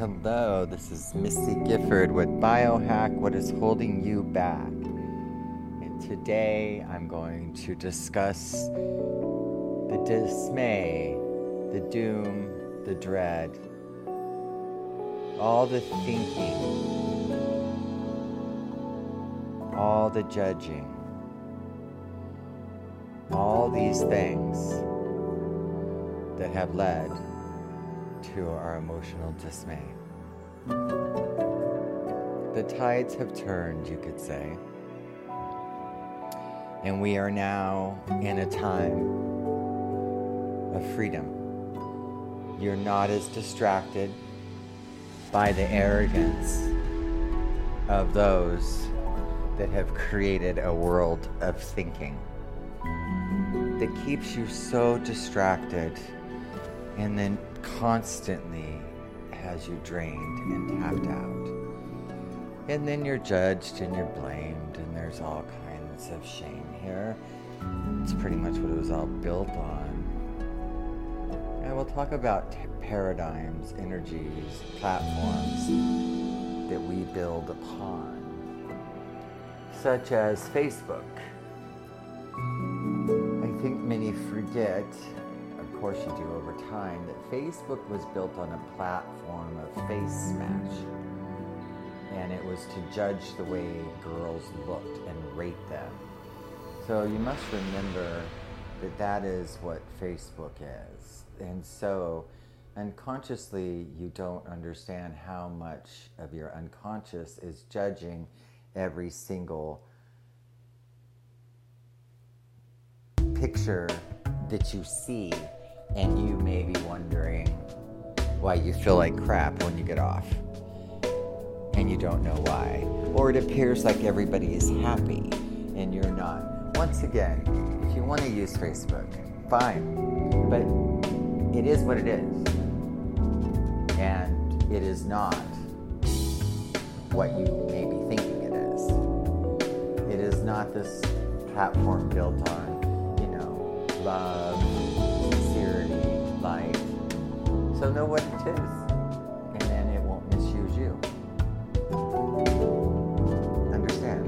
Hello, this is Missy Gifford with Biohack What is Holding You Back. And today I'm going to discuss the dismay, the doom, the dread, all the thinking, all the judging, all these things that have led to our emotional dismay. The tides have turned, you could say. And we are now in a time of freedom. You're not as distracted by the arrogance of those that have created a world of thinking that keeps you so distracted and then constantly has you drained and tapped out. And then you're judged and you're blamed, and there's all kinds of shame here. It's pretty much what it was all built on. And we'll talk about t- paradigms, energies, platforms that we build upon, such as Facebook. I think many forget course you do over time, that Facebook was built on a platform of FaceMash. And it was to judge the way girls looked and rate them. So you must remember that that is what Facebook is. And so unconsciously, you don't understand how much of your unconscious is judging every single picture that you see and you may be wondering why you feel like crap when you get off and you don't know why. Or it appears like everybody is happy and you're not. Once again, if you want to use Facebook, fine. But it is what it is. And it is not what you may be thinking it is. It is not this platform built on, you know, love So know what it is, and then it won't misuse you. Understand?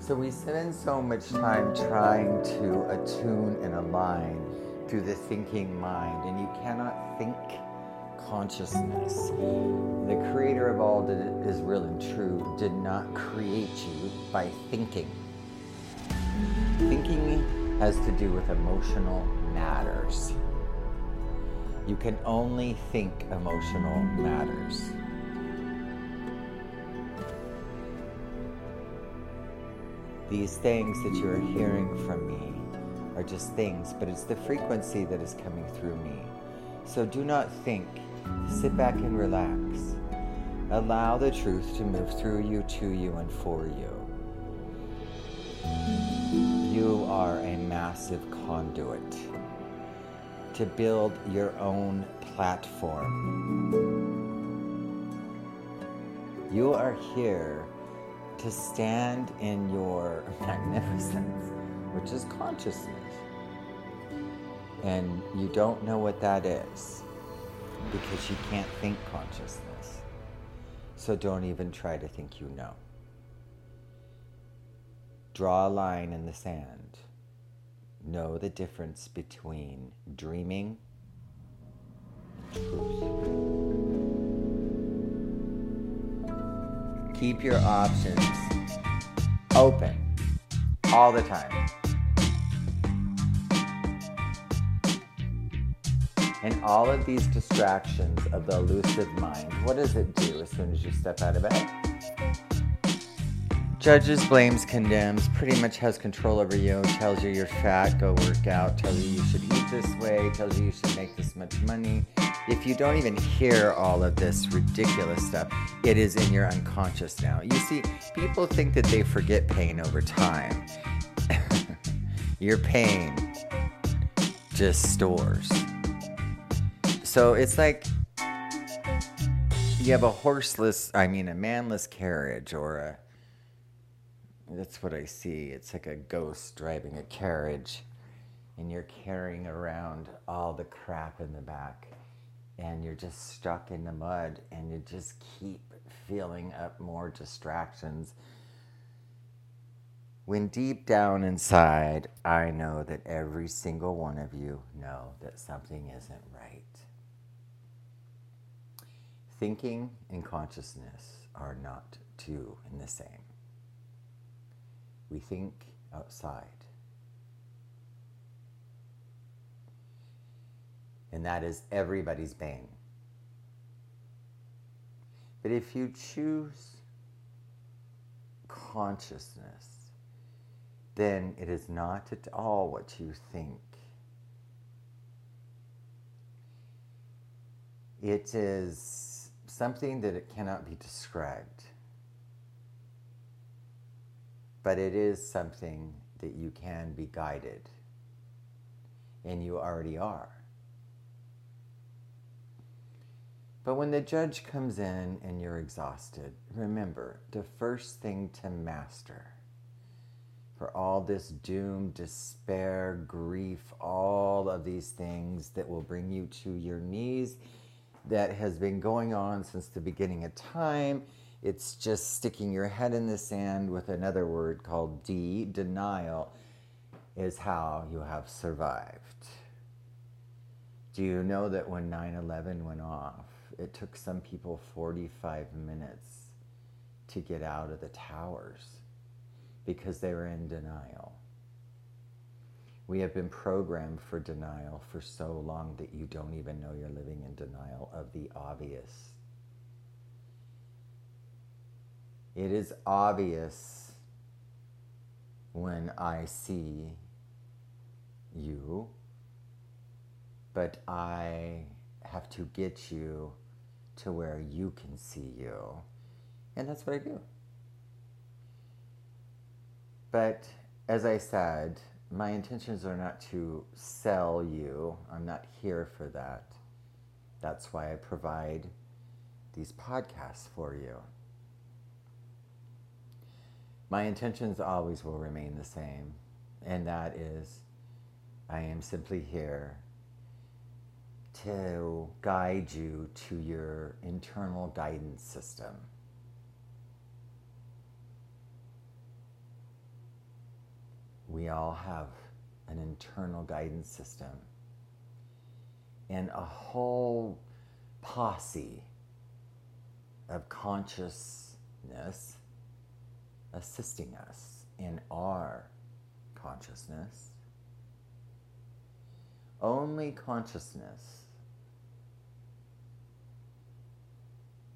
So we spend so much time trying to attune and align through the thinking mind, and you cannot think consciousness. The creator of all that is real and true did not create you by thinking. Thinking has to do with emotional matters. You can only think emotional matters. These things that you are hearing from me are just things, but it's the frequency that is coming through me. So do not think. Sit back and relax. Allow the truth to move through you, to you, and for you. You are a massive conduit to build your own platform. You are here to stand in your magnificence, which is consciousness. And you don't know what that is because you can't think consciousness. So don't even try to think you know. Draw a line in the sand know the difference between dreaming truth. Keep your options open all the time. And all of these distractions of the elusive mind, what does it do as soon as you step out of bed? Judges, blames, condemns, pretty much has control over you, tells you you're fat, go work out, tells you you should eat this way, tells you you should make this much money. If you don't even hear all of this ridiculous stuff, it is in your unconscious now. You see, people think that they forget pain over time. your pain just stores. So it's like you have a horseless, I mean, a manless carriage or a that's what I see. It's like a ghost driving a carriage. and you're carrying around all the crap in the back and you're just stuck in the mud and you just keep filling up more distractions. When deep down inside, I know that every single one of you know that something isn't right. Thinking and consciousness are not two in the same. We think outside. And that is everybody's bane. But if you choose consciousness, then it is not at all what you think. It is something that it cannot be described. But it is something that you can be guided. And you already are. But when the judge comes in and you're exhausted, remember the first thing to master for all this doom, despair, grief, all of these things that will bring you to your knees that has been going on since the beginning of time. It's just sticking your head in the sand with another word called D, denial, is how you have survived. Do you know that when 9 11 went off, it took some people 45 minutes to get out of the towers because they were in denial. We have been programmed for denial for so long that you don't even know you're living in denial of the obvious. It is obvious when I see you, but I have to get you to where you can see you. And that's what I do. But as I said, my intentions are not to sell you. I'm not here for that. That's why I provide these podcasts for you. My intentions always will remain the same, and that is I am simply here to guide you to your internal guidance system. We all have an internal guidance system and a whole posse of consciousness assisting us in our consciousness. Only consciousness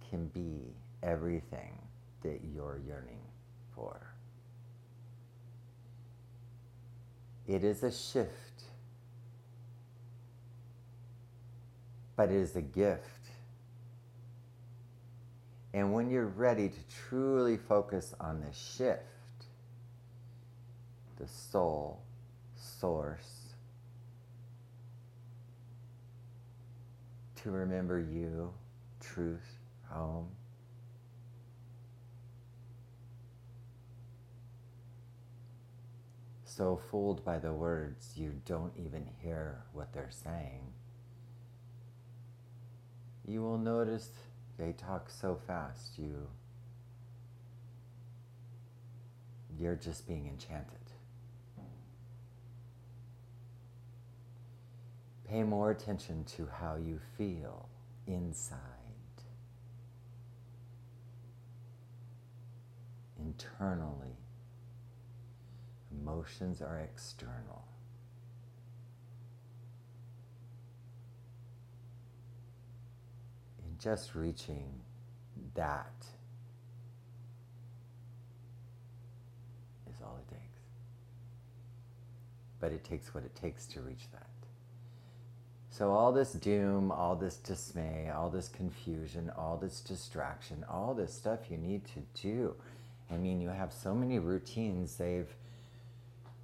can be everything that you're yearning for. It is a shift, but it is a gift. And when you're ready to truly focus on the shift, the soul, source, to remember you, truth, home. So fooled by the words, you don't even hear what they're saying. You will notice they talk so fast, you you're just being enchanted. Pay more attention to how you feel inside. internally. Emotions are external. And just reaching that is all it takes. But it takes what it takes to reach that. So, all this doom, all this dismay, all this confusion, all this distraction, all this stuff you need to do I mean, you have so many routines, they've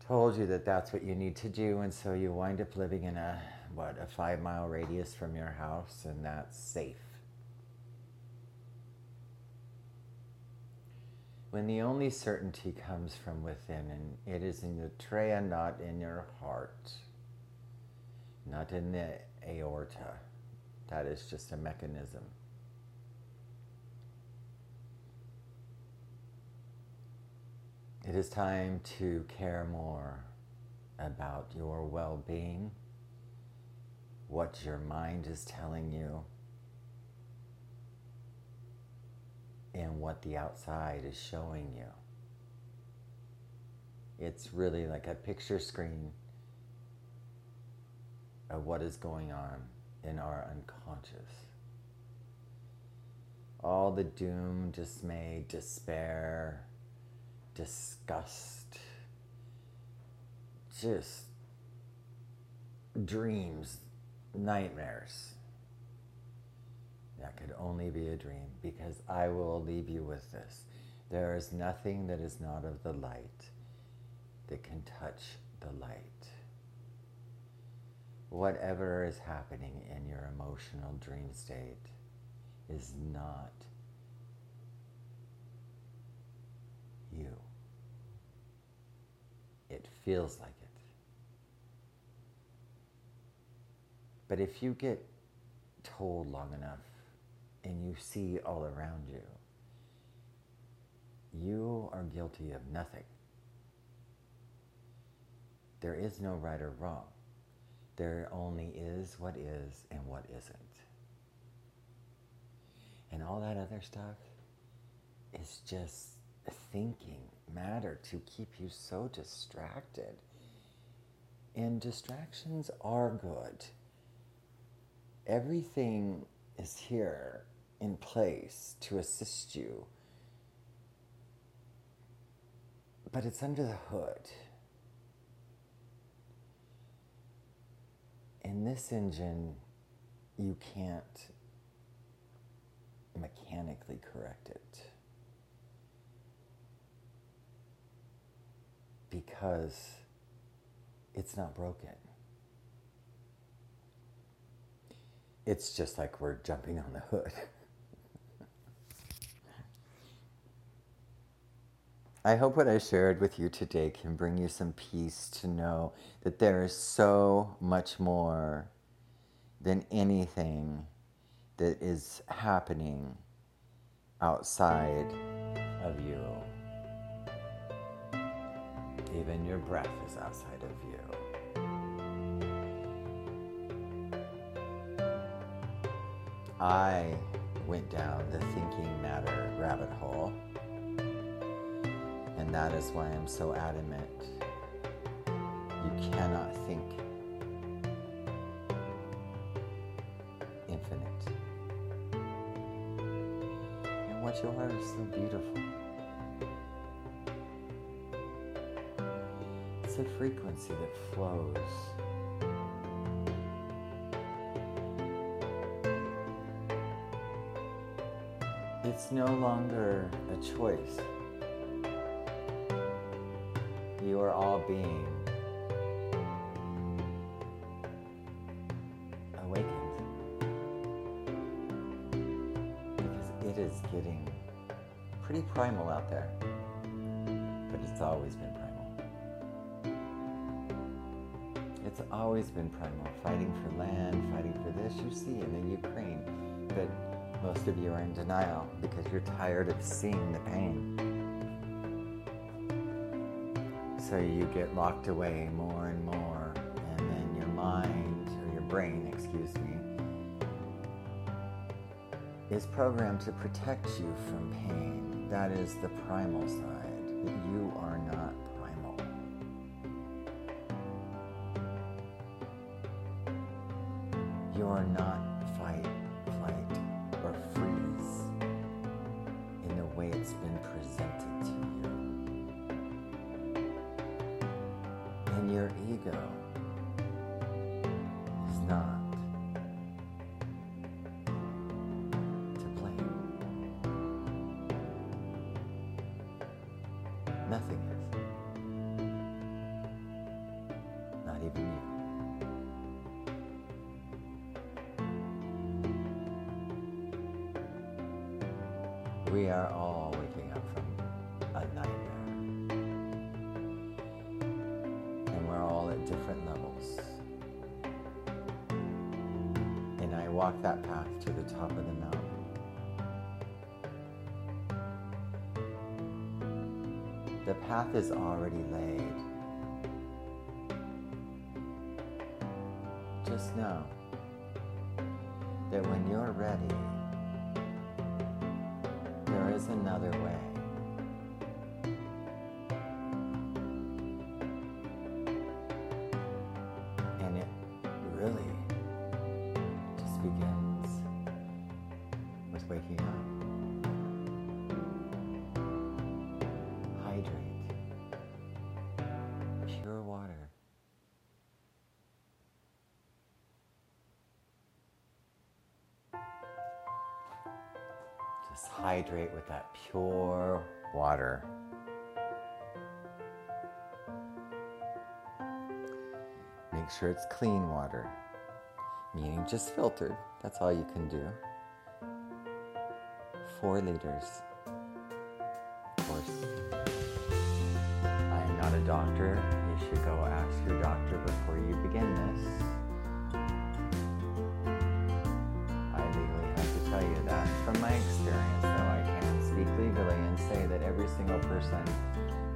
told you that that's what you need to do, and so you wind up living in a, what, a five mile radius from your house, and that's safe. When the only certainty comes from within, and it is in the Treya, not in your heart. not in the aorta. That is just a mechanism. It is time to care more about your well being, what your mind is telling you, and what the outside is showing you. It's really like a picture screen of what is going on in our unconscious. All the doom, dismay, despair, disgust, just dreams, nightmares. That could only be a dream because I will leave you with this. There is nothing that is not of the light that can touch the light. Whatever is happening in your emotional dream state is not you. It feels like it. But if you get told long enough and you see all around you, you are guilty of nothing. There is no right or wrong. There only is what is and what isn't. And all that other stuff is just thinking matter to keep you so distracted. And distractions are good. Everything is here in place to assist you, but it's under the hood. In this engine, you can't mechanically correct it. because it's not broken. It's just like we're jumping on the hood. I hope what I shared with you today can bring you some peace to know that there is so much more than anything that is happening outside of you. Even your breath is outside of you. I went down the thinking matter rabbit hole, that is why I'm so adamant. You cannot think infinite. And what you are is so beautiful. it's a frequency that flows. It's no longer a choice. You are all being awakened. Because it is getting pretty primal out there. But it's always been primal. It's always been primal, fighting for land, fighting for this. You see in the Ukraine but most of you are in denial because you're tired of seeing the pain. So you get locked away more and more, and then your mind, or your brain, excuse me, is programmed to protect you from pain. That is the primal side. You are not Nothing is. Not even you. we are all waking up from a nightmare. And we're all at different levels. And I walk that path to the top of the mountain. Path is already laid. Just know that when you're ready, there is another way. Pure water. Make sure it's clean water, meaning just filtered. That's all you can do. Four liters. Of course, I am not a doctor. You should go ask your doctor before you begin this. Every single person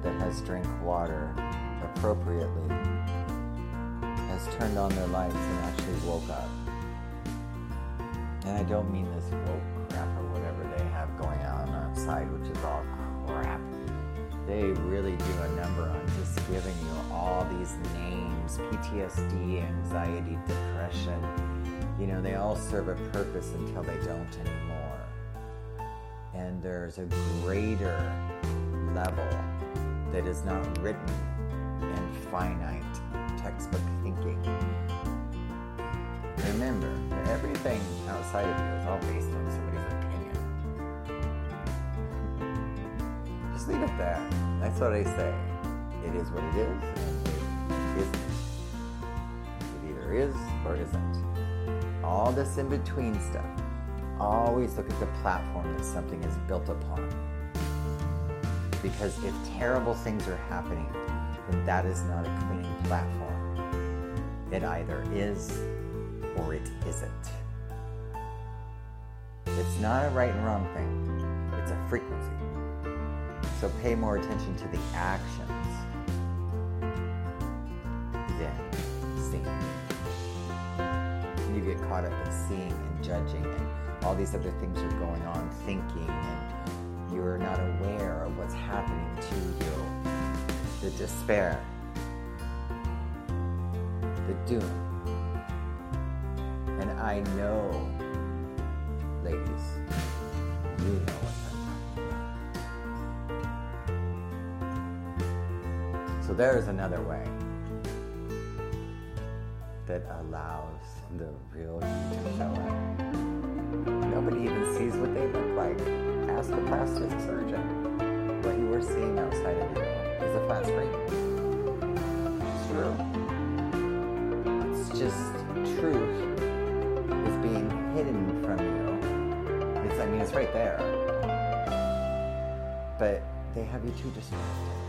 that has drank water appropriately has turned on their lights and actually woke up. And I don't mean this woke crap or whatever they have going on outside, which is all crap. They really do a number on just giving you all these names PTSD, anxiety, depression. You know, they all serve a purpose until they don't anymore there's a greater level that is not written in finite textbook thinking. Remember, everything outside of you is all based on somebody's opinion. Just leave it there. That's what I say. It is what it is, and it isn't. It either is or isn't. All this in between stuff always look at the platform that something is built upon. Because if terrible things are happening, then that is not a clean platform. It either is or it isn't. It's not a right and wrong thing, it's a frequency. So pay more attention to the actions than seeing. You get caught up in seeing and judging and all these other things are going on, thinking, and you're not aware of what's happening to you. The despair, the doom. And I know, ladies, you know what I'm talking about. So there is another way that allows the real you to show up. Nobody even sees what they look like. Ask a plastic surgeon. What you were seeing outside of you is a flat screen. It's true. It's just truth is being hidden from you. It's, I mean, it's right there. But they have you too distracted.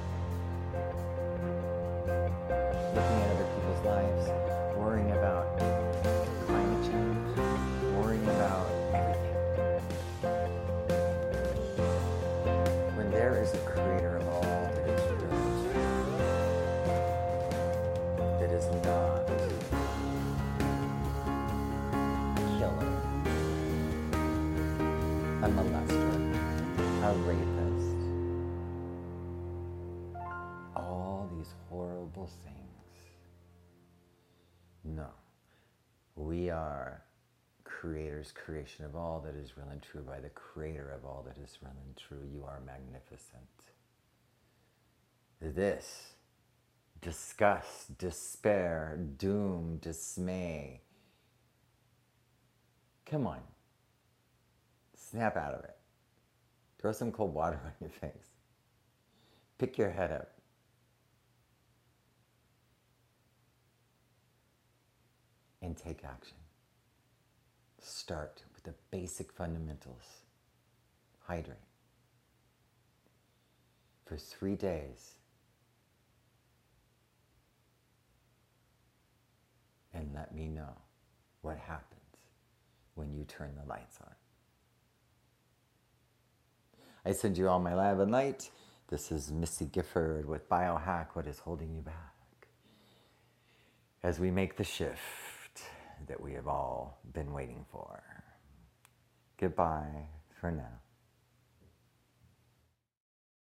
Creator's creation of all that is real and true by the Creator of all that is real and true. You are magnificent. This disgust, despair, doom, dismay. Come on. Snap out of it. Throw some cold water on your face. Pick your head up. and take action. Start with the basic fundamentals. Hydrate. For three days, and let me know what happens when you turn the lights on. I send you all my love and light. This is Missy Gifford with Biohack What is Holding You Back. As we make the shift that we have all been waiting for. Goodbye for now.